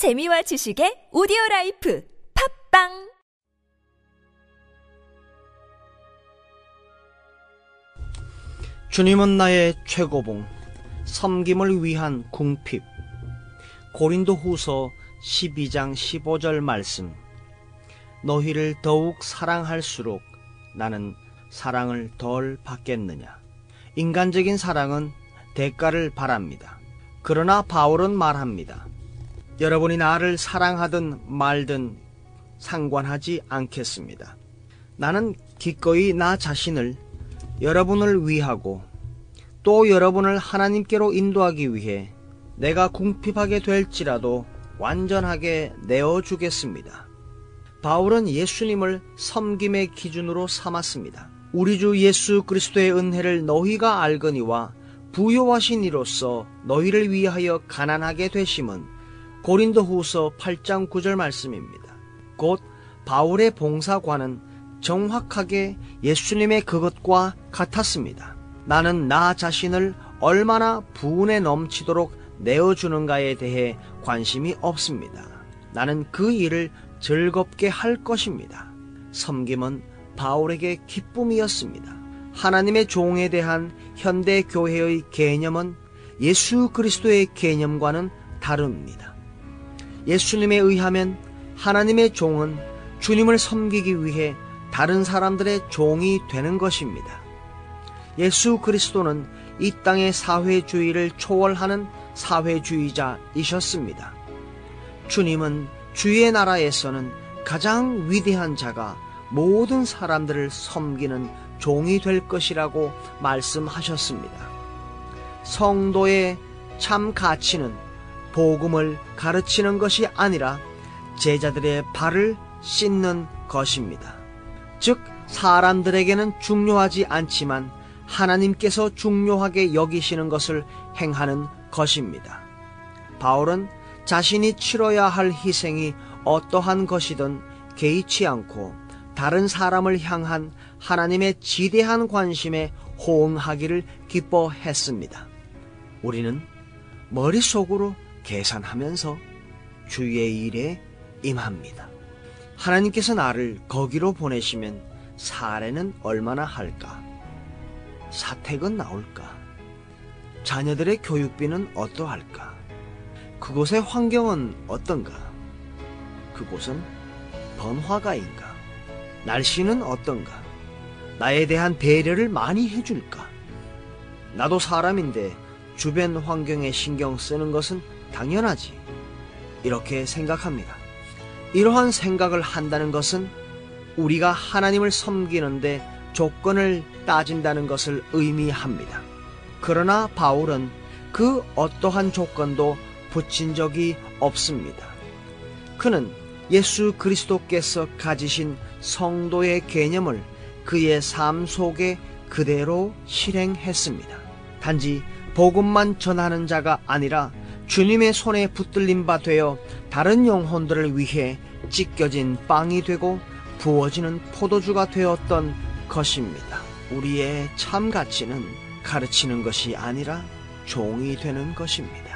재미와 지식의 오디오 라이프 팟빵 주님은 나의 최고봉, 섬김을 위한 궁핍. 고린도 후서 12장 15절 말씀. 너희를 더욱 사랑할수록 나는 사랑을 덜 받겠느냐. 인간적인 사랑은 대가를 바랍니다. 그러나 바울은 말합니다. 여러분이 나를 사랑하든 말든 상관하지 않겠습니다. 나는 기꺼이 나 자신을 여러분을 위하고 또 여러분을 하나님께로 인도하기 위해 내가 궁핍하게 될지라도 완전하게 내어주겠습니다. 바울은 예수님을 섬김의 기준으로 삼았습니다. 우리 주 예수 그리스도의 은혜를 너희가 알거니와 부요하신 이로써 너희를 위하여 가난하게 되심은 고린도 후서 8장 9절 말씀입니다. 곧 바울의 봉사관은 정확하게 예수님의 그것과 같았습니다. 나는 나 자신을 얼마나 부은에 넘치도록 내어주는가에 대해 관심이 없습니다. 나는 그 일을 즐겁게 할 것입니다. 섬김은 바울에게 기쁨이었습니다. 하나님의 종에 대한 현대 교회의 개념은 예수 그리스도의 개념과는 다릅니다. 예수님에 의하면 하나님의 종은 주님을 섬기기 위해 다른 사람들의 종이 되는 것입니다. 예수 그리스도는 이 땅의 사회주의를 초월하는 사회주의자이셨습니다. 주님은 주의 나라에서는 가장 위대한 자가 모든 사람들을 섬기는 종이 될 것이라고 말씀하셨습니다. 성도의 참 가치는 복음을 가르치는 것이 아니라 제자들의 발을 씻는 것입니다. 즉, 사람들에게는 중요하지 않지만 하나님께서 중요하게 여기시는 것을 행하는 것입니다. 바울은 자신이 치러야 할 희생이 어떠한 것이든 개의치 않고 다른 사람을 향한 하나님의 지대한 관심에 호응하기를 기뻐했습니다. 우리는 머릿속으로 계산하면서 주의 일에 임합니다. 하나님께서 나를 거기로 보내시면 사례는 얼마나 할까? 사택은 나올까? 자녀들의 교육비는 어떠할까? 그곳의 환경은 어떤가? 그곳은 번화가인가? 날씨는 어떤가? 나에 대한 배려를 많이 해줄까? 나도 사람인데 주변 환경에 신경 쓰는 것은 당연하지. 이렇게 생각합니다. 이러한 생각을 한다는 것은 우리가 하나님을 섬기는데 조건을 따진다는 것을 의미합니다. 그러나 바울은 그 어떠한 조건도 붙인 적이 없습니다. 그는 예수 그리스도께서 가지신 성도의 개념을 그의 삶 속에 그대로 실행했습니다. 단지 복음만 전하는 자가 아니라 주님의 손에 붙들린 바 되어 다른 영혼들을 위해 찢겨진 빵이 되고 부어지는 포도주가 되었던 것입니다. 우리의 참 가치는 가르치는 것이 아니라 종이 되는 것입니다.